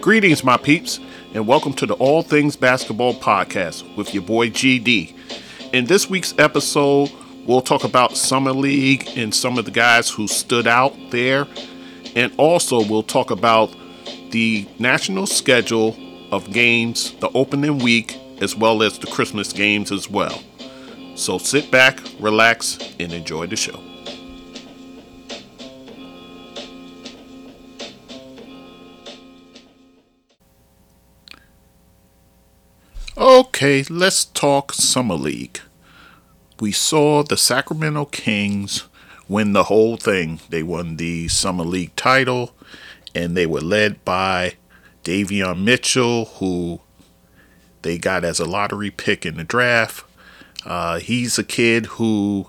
Greetings, my peeps, and welcome to the All Things Basketball Podcast with your boy GD. In this week's episode, we'll talk about Summer League and some of the guys who stood out there, and also we'll talk about the national schedule of games, the opening week, as well as the Christmas games as well. So sit back, relax, and enjoy the show. Okay, let's talk Summer League. We saw the Sacramento Kings win the whole thing. They won the Summer League title, and they were led by Davion Mitchell, who they got as a lottery pick in the draft. Uh, he's a kid who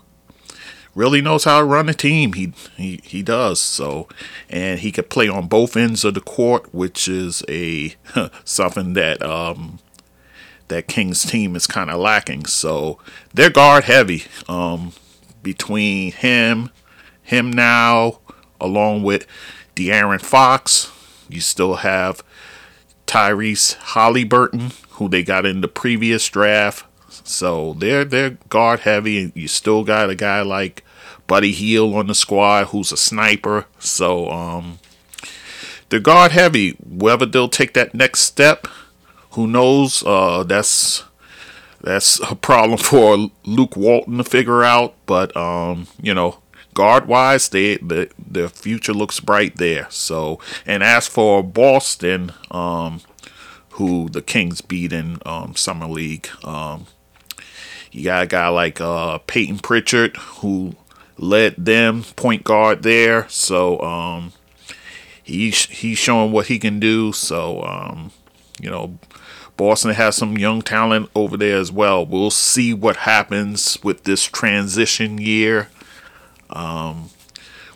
really knows how to run a team. He he he does so, and he could play on both ends of the court, which is a something that um, that Kings team is kind of lacking. So they're guard heavy. Um, between him, him now, along with De'Aaron Fox, you still have Tyrese Haliburton, who they got in the previous draft. So they're they're guard heavy, and you still got a guy like Buddy Hield on the squad who's a sniper. So um, they're guard heavy. Whether they'll take that next step who knows? Uh, that's that's a problem for Luke Walton to figure out. But um, you know, guard wise, they the the future looks bright there. So, and as for Boston, um, who the Kings beat in um, summer league, um, you got a guy like uh, Payton Pritchard who led them point guard there. So um, he's he's showing what he can do. So um, you know, Boston has some young talent over there as well. We'll see what happens with this transition year. Um,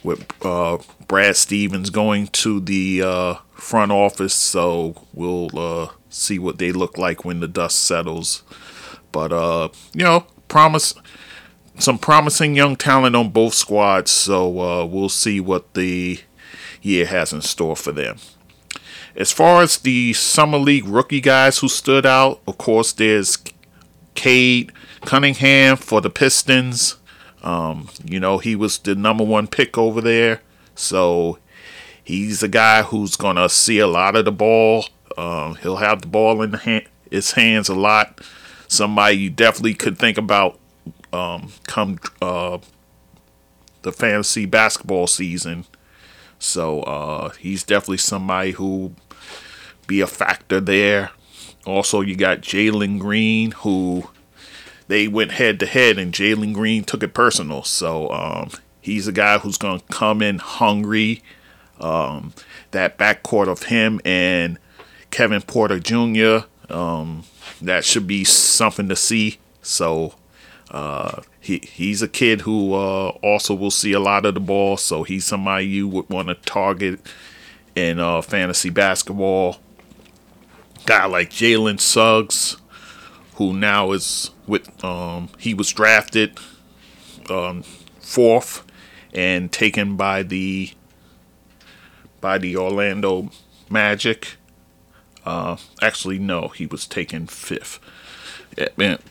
with uh, Brad Stevens going to the uh, front office, so we'll uh, see what they look like when the dust settles. But uh, you know, promise some promising young talent on both squads, so uh, we'll see what the year has in store for them. As far as the summer league rookie guys who stood out, of course, there's Cade Cunningham for the Pistons. Um, you know, he was the number one pick over there, so he's a guy who's gonna see a lot of the ball. Um, he'll have the ball in hand, his hands a lot. Somebody you definitely could think about um, come uh, the fantasy basketball season. So uh, he's definitely somebody who be a factor there. Also, you got Jalen Green, who they went head to head, and Jalen Green took it personal. So um, he's a guy who's going to come in hungry. Um, that backcourt of him and Kevin Porter Jr. Um, that should be something to see. So uh, he he's a kid who uh, also will see a lot of the ball. So he's somebody you would want to target in uh, fantasy basketball guy like Jalen Suggs, who now is with um, he was drafted um, fourth and taken by the by the Orlando Magic. Uh, actually, no, he was taken fifth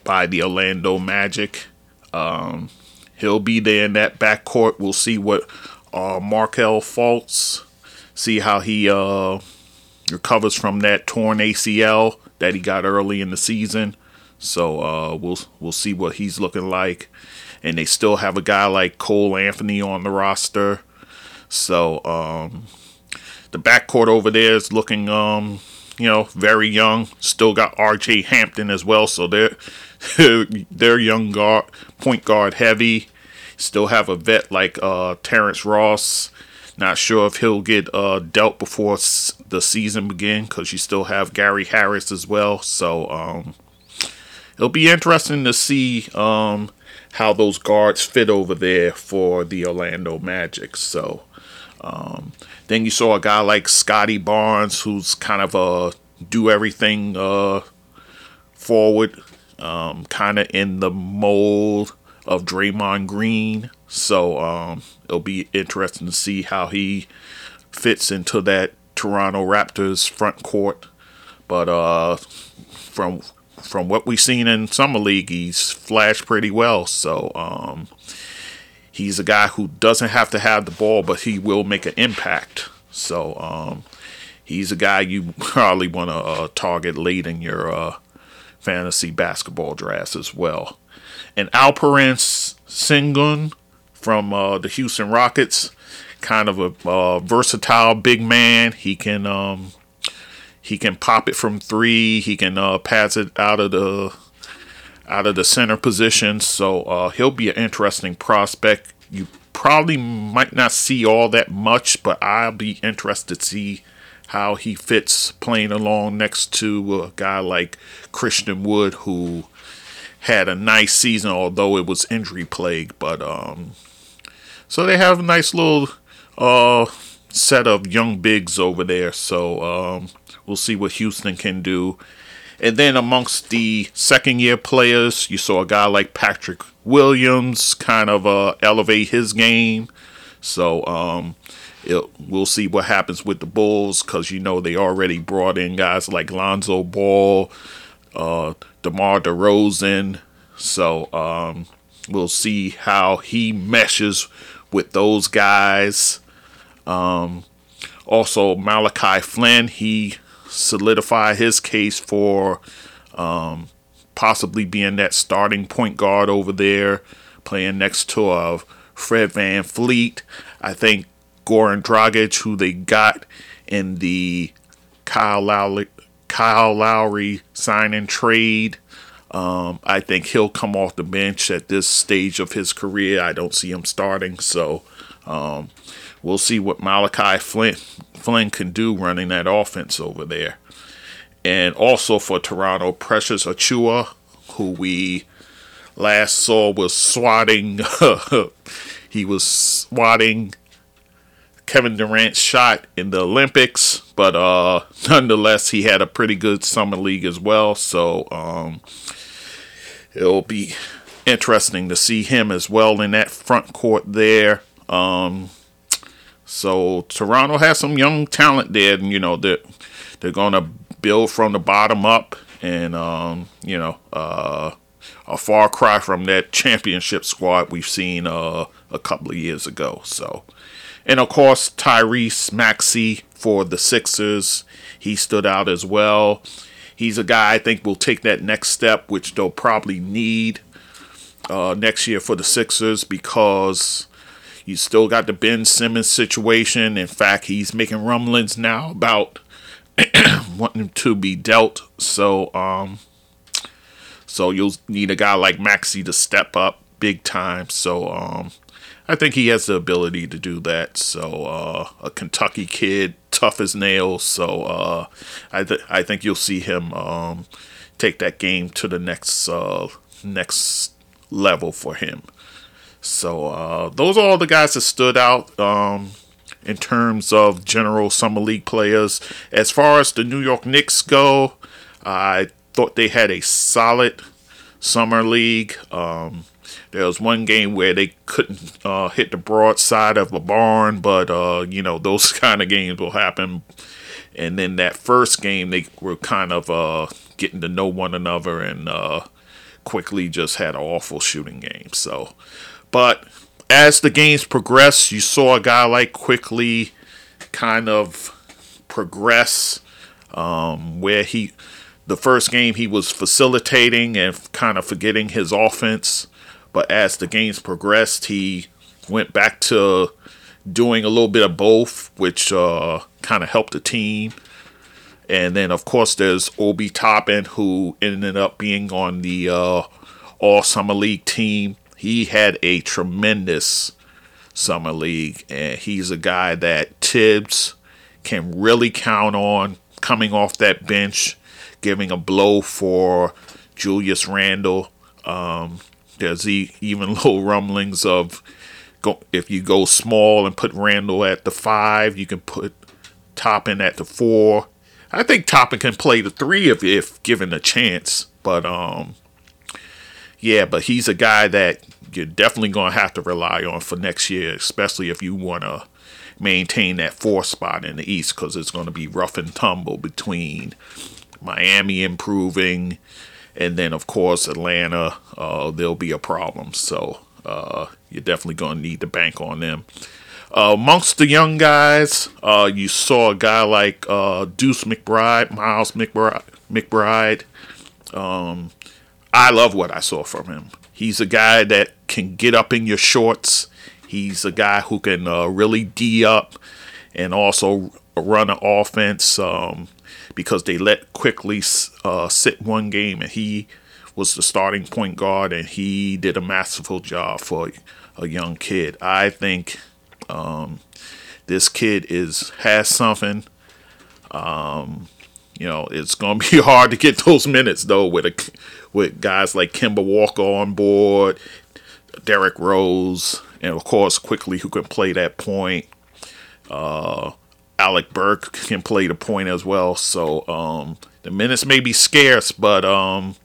by the Orlando Magic. Um, he'll be there in that backcourt. We'll see what uh, Fultz, see how he uh, recovers from that torn ACL that he got early in the season. So uh, we'll we'll see what he's looking like. And they still have a guy like Cole Anthony on the roster. So um, the backcourt over there is looking um, you know, very young. Still got RJ Hampton as well, so they're they're young guard point guard heavy. Still have a vet like uh, Terrence Ross not sure if he'll get uh, dealt before the season begin because you still have Gary Harris as well. So um, it'll be interesting to see um, how those guards fit over there for the Orlando Magic. So um, then you saw a guy like Scottie Barnes, who's kind of a do everything uh, forward, um, kind of in the mold of Draymond Green. So um, it'll be interesting to see how he fits into that Toronto Raptors front court. But uh, from from what we've seen in summer league, he's flashed pretty well. So um, he's a guy who doesn't have to have the ball, but he will make an impact. So um, he's a guy you probably want to uh, target late in your uh, fantasy basketball drafts as well. And Alperen Sengun from uh, the Houston Rockets, kind of a uh, versatile big man. He can um, he can pop it from three. He can uh, pass it out of the out of the center position. So uh, he'll be an interesting prospect. You probably might not see all that much, but I'll be interested to see how he fits playing along next to a guy like Christian Wood, who had a nice season, although it was injury plagued. But um, so they have a nice little uh set of young bigs over there. So um, we'll see what Houston can do. And then amongst the second year players, you saw a guy like Patrick Williams kind of uh, elevate his game. So um, it, we'll see what happens with the Bulls because you know they already brought in guys like Lonzo Ball, uh, DeMar DeRozan. So um, we'll see how he meshes with those guys. Um, also, Malachi Flynn, he solidified his case for um, possibly being that starting point guard over there, playing next to uh, Fred VanVleet. I think Goran Dragic, who they got in the Kyle Lowry, Kyle Lowry sign and trade. Um, I think he'll come off the bench at this stage of his career. I don't see him starting, so um, we'll see what Malachi Flynn, Flynn can do running that offense over there. And also for Toronto, Precious Achiuwa, who we last saw was swatting, he was swatting Kevin Durant's shot in the Olympics, but uh, nonetheless, he had a pretty good summer league as well. So um, it'll be interesting to see him as well in that front court there. Um, so Toronto has some young talent there, and you know they're they're gonna build from the bottom up, and um, you know uh, a far cry from that championship squad we've seen uh, a couple of years ago. So and of course, Tyrese Maxey for the Sixers. He stood out as well. He's a guy I think will take that next step, which they'll probably need uh, next year for the Sixers because you still got the Ben Simmons situation. In fact, he's making rumblings now about wanting to be dealt. So, um, so you'll need a guy like Maxey to step up big time. So, um, I think he has the ability to do that. So uh, a Kentucky kid, tough as nails. So uh, I th- I think you'll see him um, take that game to the next uh, next level for him. So uh, those are all the guys that stood out um, in terms of general summer league players. As far as the New York Knicks go, I thought they had a solid summer league. Um, there was one game where they couldn't uh, hit the broadside of a barn, but uh, you know those kind of games will happen. And then that first game, they were kind of uh, getting to know one another and uh, Quickley just had an awful shooting game. So, but as the games progressed, you saw a guy like Quickley kind of progress um, where he the first game he was facilitating and kind of forgetting his offense but as the games progressed, he went back to doing a little bit of both, which uh, kind of helped the team. And then, of course, there's Obi Toppin, who ended up being on the uh, All Summer League team. He had a tremendous Summer League, and he's a guy that Thibs can really count on coming off that bench, giving a blow for Julius Randle. Um, there's even little rumblings of go, if you go small and put Randle at the five, you can put Toppin at the four. I think Toppin can play the three if if given a chance. But um, yeah, but he's a guy that you're definitely gonna have to rely on for next year, especially if you wanna maintain that fourth spot in the East because it's going to be rough and tumble between Miami improving, and then of course Atlanta. Uh, there'll be a problem. So uh, you're definitely going to need to bank on them. Uh, amongst the young guys, uh, you saw a guy like uh, Deuce McBride, Miles McBride. McBride. Um, I love what I saw from him. He's a guy that can get up in your shorts. He's a guy who can uh, really D up and also run an offense um, because they let Quickley uh, sit one game and he was the starting point guard and he did a masterful job for a young kid. I think um, this kid is has something. Um, you know, it's gonna be hard to get those minutes though with a with guys like Kemba Walker on board, Derrick Rose, and of course Quickley who can play that point. Uh, Alec Burks can play the point as well. So um, the minutes may be scarce, but um,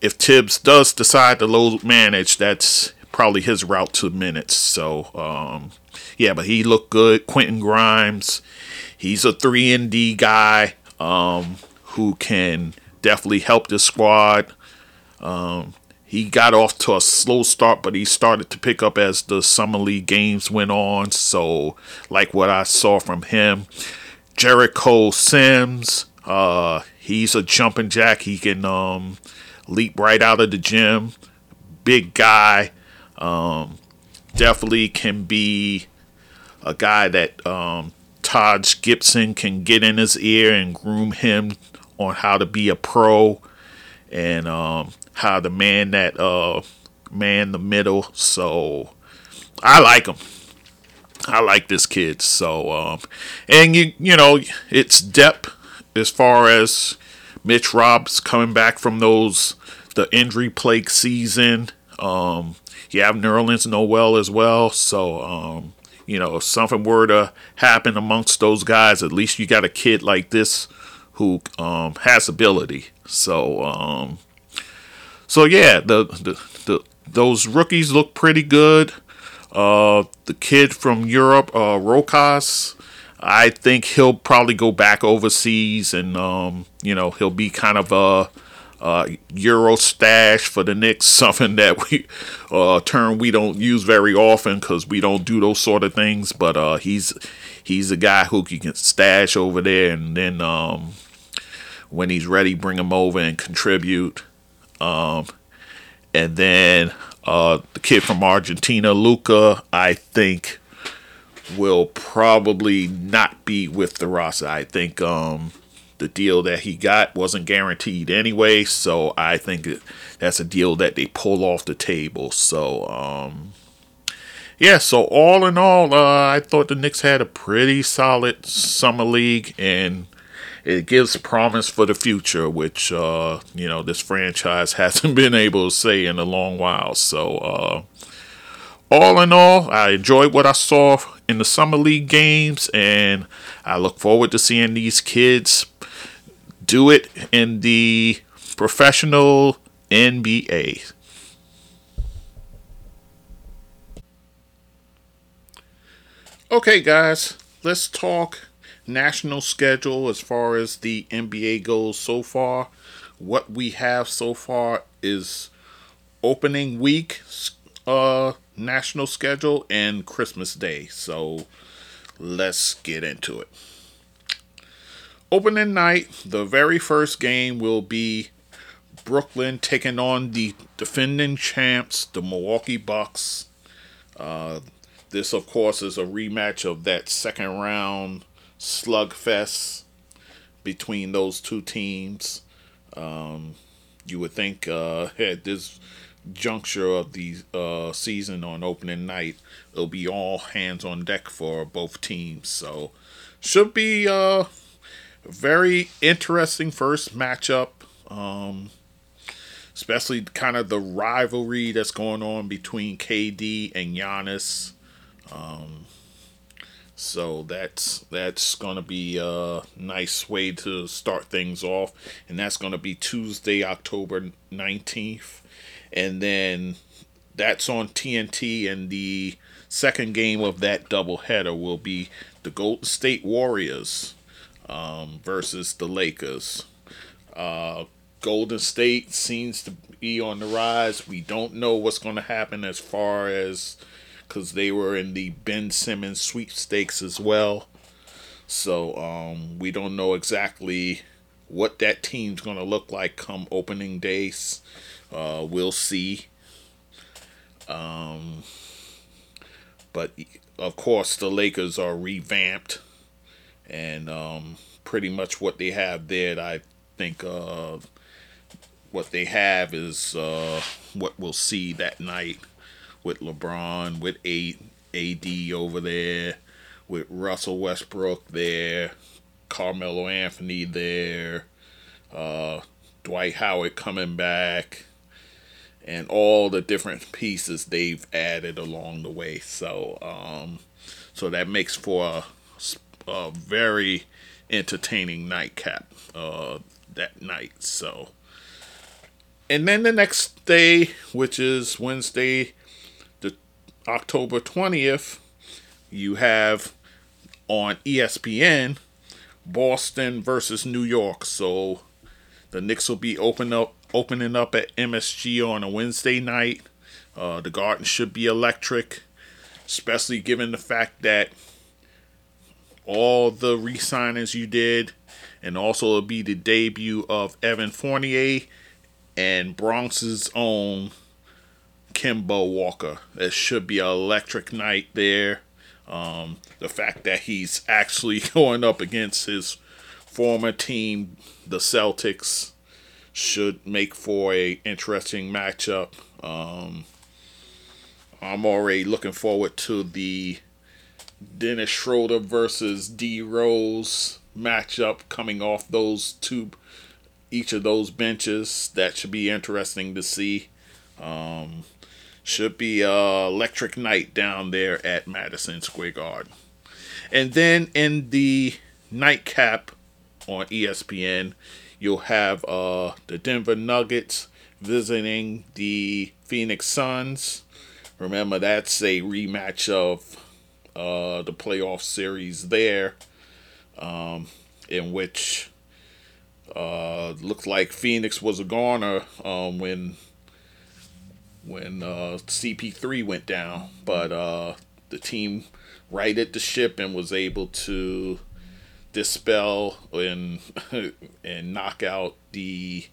if Thibs does decide to load manage, that's probably his route to minutes. So um, yeah, but he looked good. Quentin Grimes, he's a three and D guy um, who can definitely help the squad. He got off to a slow start, but he started to pick up as the summer league games went on. So, like what I saw from him, Jericho Sims, uh, he's a jumping jack. He can um, leap right out of the gym. Big guy. Um, definitely can be a guy that um, Taj Gibson can get in his ear and groom him on how to be a pro and um, how to man that uh, man the middle. So I like him. I like this kid. So um, and you you know it's depth as far as Mitch Robs coming back from those the injury plague season. Um, you have Nerlens Noel as well. So um, you know if something were to happen amongst those guys, at least you got a kid like this who um, has ability. So um, so yeah, the, the the those rookies look pretty good. Uh, the kid from Europe, uh, Rokas, I think he'll probably go back overseas, and um, you know he'll be kind of a, a Euro stash for the Knicks, something that we uh, term we don't use very often because we don't do those sort of things. But uh, he's he's a guy who you can stash over there, and then um, when he's ready, bring him over and contribute. Um, and then uh, the kid from Argentina, Luca, I think will probably not be with the roster. I think um, the deal that he got wasn't guaranteed anyway, so I think that's a deal that they pull off the table. So, um, yeah, so all in all, uh, I thought the Knicks had a pretty solid summer league, and it gives promise for the future, which uh, you know this franchise hasn't been able to say in a long while. So, uh, all in all, I enjoyed what I saw in the summer league games, and I look forward to seeing these kids do it in the professional NBA. Okay, guys, let's talk national schedule as far as the NBA goes so far. What we have so far is opening week uh national schedule and Christmas Day. So let's get into it. Opening night, the very first game will be Brooklyn taking on the defending champs, the Milwaukee Bucks. Uh, this, of course, is a rematch of that second round slugfest between those two teams. Um, you would think uh, at this juncture of the uh, season on opening night, it'll be all hands on deck for both teams. So, should be uh, a very interesting first matchup. Um, especially kind of the rivalry that's going on between KD and Giannis. Um, so that's that's gonna be a nice way to start things off, and that's gonna be Tuesday, October nineteenth, and then that's on TNT, and the second game of that doubleheader will be the Golden State Warriors um, versus the Lakers. Uh, Golden State seems to be on the rise. We don't know what's going to happen as far as because they were in the Ben Simmons sweepstakes as well. So um, we don't know exactly what that team's going to look like come opening days. Uh, we'll see. Um, but of course, the Lakers are revamped, and um, pretty much what they have there, I think uh, what they have is uh, what we'll see that night with LeBron, with A- AD over there, with Russell Westbrook there, Carmelo Anthony there, uh, Dwight Howard coming back, and all the different pieces they've added along the way. So, um, so that makes for a, a very entertaining nightcap uh, that night. So, and then the next day, which is Wednesday, October 20th, you have on ESPN Boston versus New York. So the Knicks will be open up opening up at MSG on a Wednesday night. Uh, the Garden should be electric, especially given the fact that all the re-signings you did, and also it'll be the debut of Evan Fournier and Bronx's own Kemba Walker. It should be an electric night there. Um, the fact that he's actually going up against his former team, the Celtics, should make for a interesting matchup. Um, I'm already looking forward to the Dennis Schroeder versus D Rose matchup coming off those two, each of those benches. That should be interesting to see. Um, should be a electric night down there at Madison Square Garden. And then in the nightcap on ESPN, you'll have uh, the Denver Nuggets visiting the Phoenix Suns. Remember, that's a rematch of uh, the playoff series there, um, in which uh, looked like Phoenix was a goner um, when when uh, CP3 went down, but uh, the team righted the ship and was able to dispel and and knock out the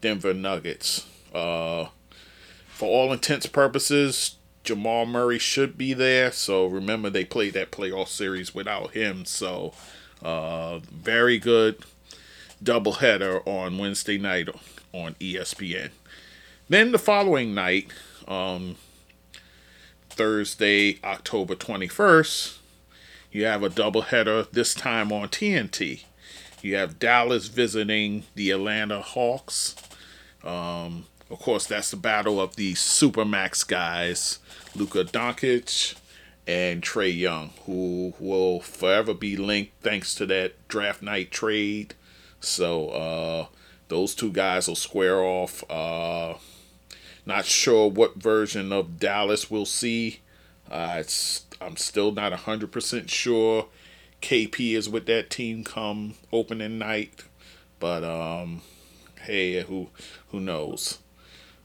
Denver Nuggets. Uh, for all intents and purposes, Jamal Murray should be there. So remember, they played that playoff series without him. So uh, very good doubleheader on Wednesday night on ESPN. Then the following night, um, Thursday, October 21st, you have a doubleheader this time on TNT. You have Dallas visiting the Atlanta Hawks. Um, of course, that's the battle of the Supermax guys, Luka Doncic and Trae Young, who will forever be linked thanks to that draft night trade. So uh, those two guys will square off. Uh, not sure what version of Dallas we'll see. Uh, I'm still not 100% sure KP is with that team come opening night. But um, hey, who who knows?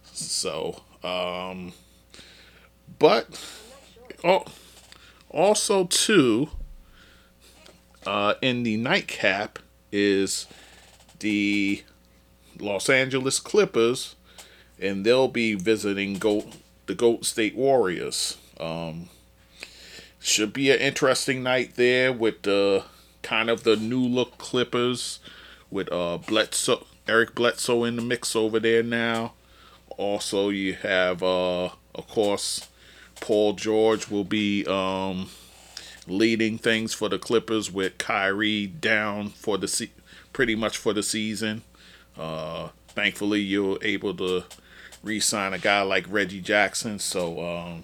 So, um, but oh, also too, uh, in the nightcap is the Los Angeles Clippers and they'll be visiting Goat the Goat State Warriors. Um, should be an interesting night there with the kind of the new look Clippers with uh Bledsoe, Eric Bledsoe in the mix over there now. Also, you have uh of course Paul George will be um leading things for the Clippers with Kyrie down for the se- pretty much for the season. Uh, thankfully, you're able to re-sign a guy like Reggie Jackson. So um,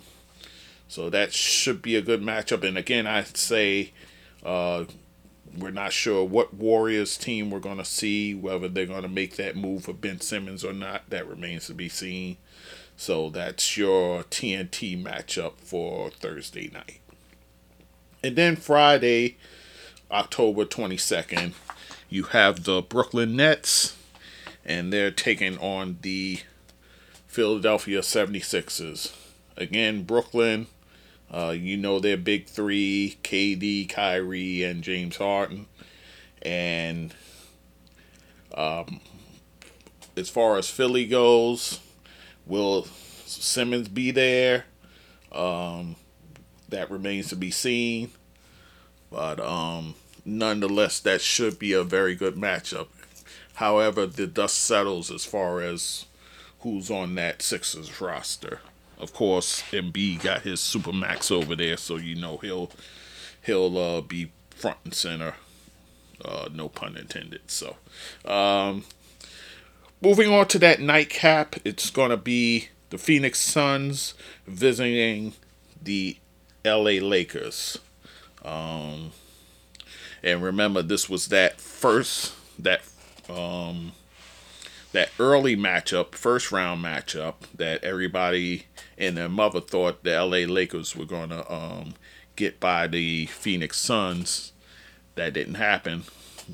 so that should be a good matchup. And again, I'd say uh, we're not sure what Warriors team we're going to see, whether they're going to make that move for Ben Simmons or not. That remains to be seen. So that's your TNT matchup for Thursday night. And then Friday, October 22nd, you have the Brooklyn Nets, and they're taking on the Philadelphia 76ers. Again, Brooklyn, uh, you know their big three KD, Kyrie, and James Harden. And um, as far as Philly goes, will Simmons be there? Um, that remains to be seen. But um, nonetheless, that should be a very good matchup. However, the dust settles as far as who's on that Sixers roster. Of course, Embiid got his super max over there, so you know he'll he'll uh, be front and center. Uh, no pun intended. So, um, moving on to that nightcap, it's gonna be the Phoenix Suns visiting the L.A. Lakers. Um, and remember, this was that first that um, that early matchup, first round matchup that everybody and their mother thought the LA Lakers were going to um, get by the Phoenix Suns. That didn't happen.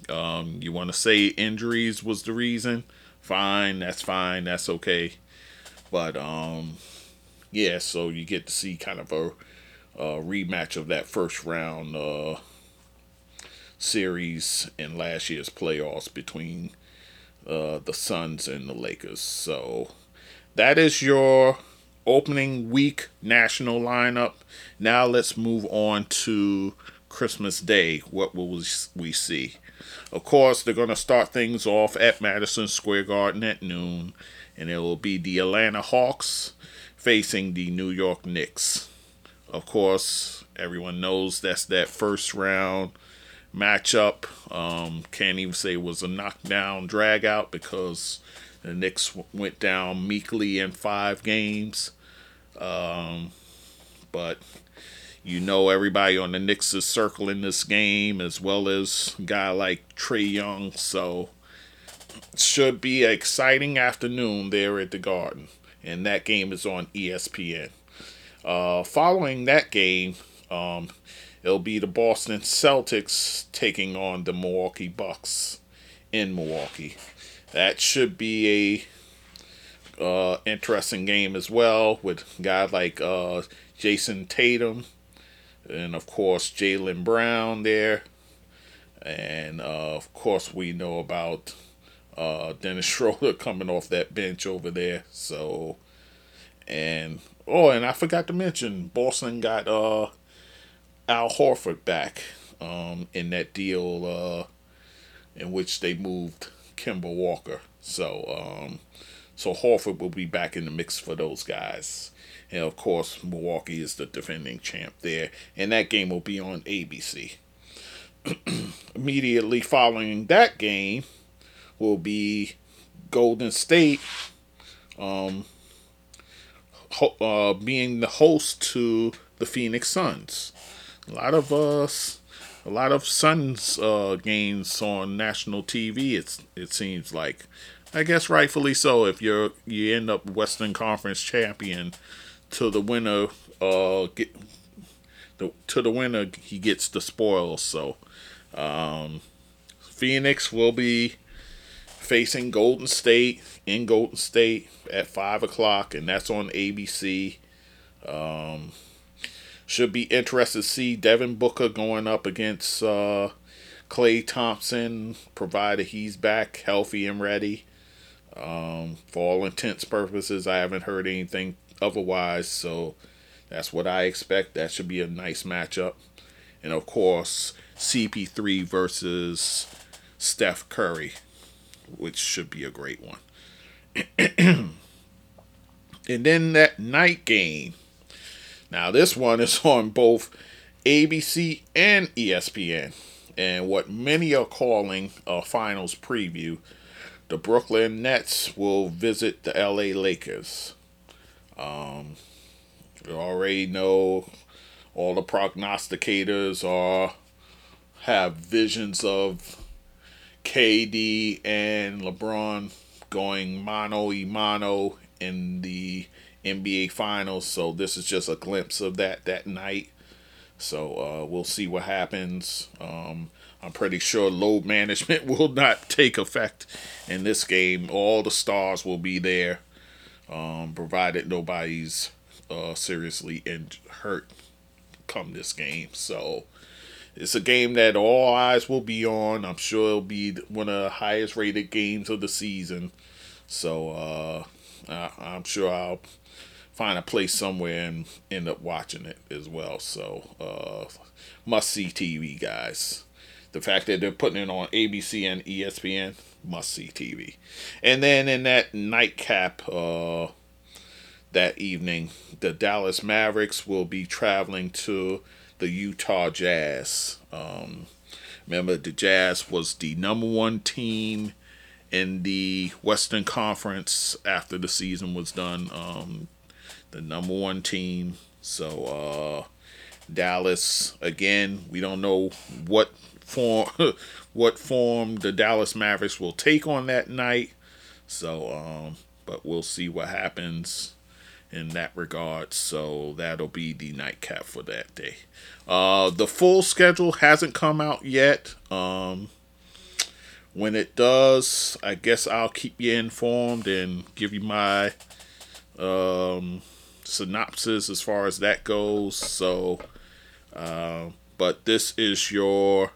Um, you want to say injuries was the reason? Fine, that's fine, that's okay. But um, yeah, so you get to see kind of a, a rematch of that first round uh, series in last year's playoffs between uh, the Suns and the Lakers. So that is your opening week national lineup. Now let's move on to Christmas Day. What will we see? Of course, they're going to start things off at Madison Square Garden at noon, and it will be the Atlanta Hawks facing the New York Knicks. Of course, everyone knows that's that first round matchup. Um, can't even say it was a knockdown drag out because the Knicks went down meekly in five games. Um, but you know everybody on the Knicks is circling this game as well as guy like Trae Young. So should be an exciting afternoon there at the Garden. And that game is on ESPN. Uh, following that game, um, It'll be the Boston Celtics taking on the Milwaukee Bucks in Milwaukee. That should be a uh, interesting game as well with guys like uh, Jayson Tatum and of course Jaylen Brown there, and uh, of course we know about uh, Dennis Schroeder coming off that bench over there. So, and oh, and I forgot to mention Boston got uh Al Horford back um, in that deal uh, in which they moved Kemba Walker. So um, so Horford will be back in the mix for those guys. And of course, Milwaukee is the defending champ there, and that game will be on ABC. Immediately following that game will be Golden State um, ho- uh, being the host to the Phoenix Suns a lot of us uh, a lot of Suns uh, games on national TV. It's it seems like, I guess rightfully so. If you're you end up Western Conference champion, to the winner uh get the to the winner he gets the spoils. So, um, Phoenix will be facing Golden State in Golden State at five o'clock, and that's on ABC. Um, should be interested to see Devin Booker going up against uh, Klay Thompson, provided he's back healthy and ready. Um, for all intents purposes, I haven't heard anything otherwise, so that's what I expect. That should be a nice matchup. And of course, CP3 versus Steph Curry, which should be a great one. and then that night game now, this one is on both ABC and ESPN, and what many are calling a finals preview. The Brooklyn Nets will visit the LA Lakers. Um, you already know all the prognosticators are have visions of KD and LeBron going mano a mano in the NBA Finals. So this is just a glimpse of that that night. So uh, we'll see what happens. Um, I'm pretty sure load management will not take effect in this game. All the stars will be there, um, provided nobody's uh, seriously in- hurt come this game. So it's a game that all eyes will be on. I'm sure it'll be one of the highest rated games of the season. So uh, I, I'm sure I'll find a place somewhere and end up watching it as well. So uh, must see TV, guys. The fact that they're putting it on ABC and ESPN, must see TV. And then in that nightcap uh, that evening, the Dallas Mavericks will be traveling to the Utah Jazz. Um, remember, the Jazz was the number one team in the Western Conference after the season was done. Um, the number one team. So uh, Dallas again. We don't know what form what form the Dallas Mavericks will take on that night. So, um, but we'll see what happens in that regard. So that'll be the nightcap for that day. Uh, the full schedule hasn't come out yet. Um, when it does, I guess I'll keep you informed and give you my um, synopsis as far as that goes. So, uh, but this is your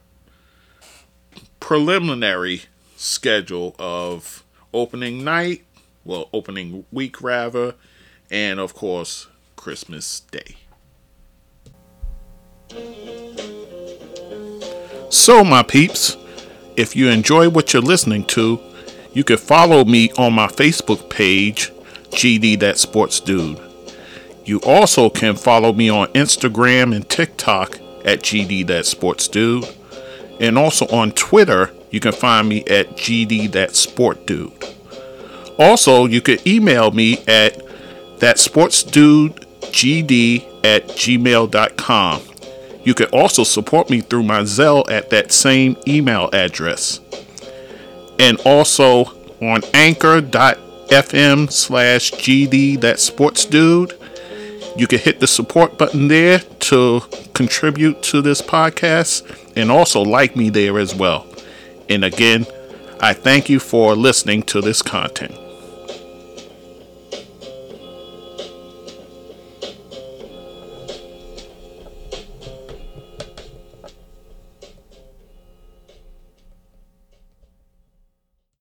preliminary schedule of opening night, well, opening week rather, and of course, Christmas Day. So, my peeps, if you enjoy what you're listening to, you can follow me on my Facebook page, GD That Sports Dude. You also can follow me on Instagram and TikTok at GD That Sports Dude. And also on Twitter, you can find me at GD That Sport Dude. Also, you can email me at that sports dude gd at gmail.com. You can also support me through my Zelle at that same email address. And also on anchor.fm slash GD That Sports Dude. You can hit the support button there to contribute to this podcast and also like me there as well. And again, I thank you for listening to this content.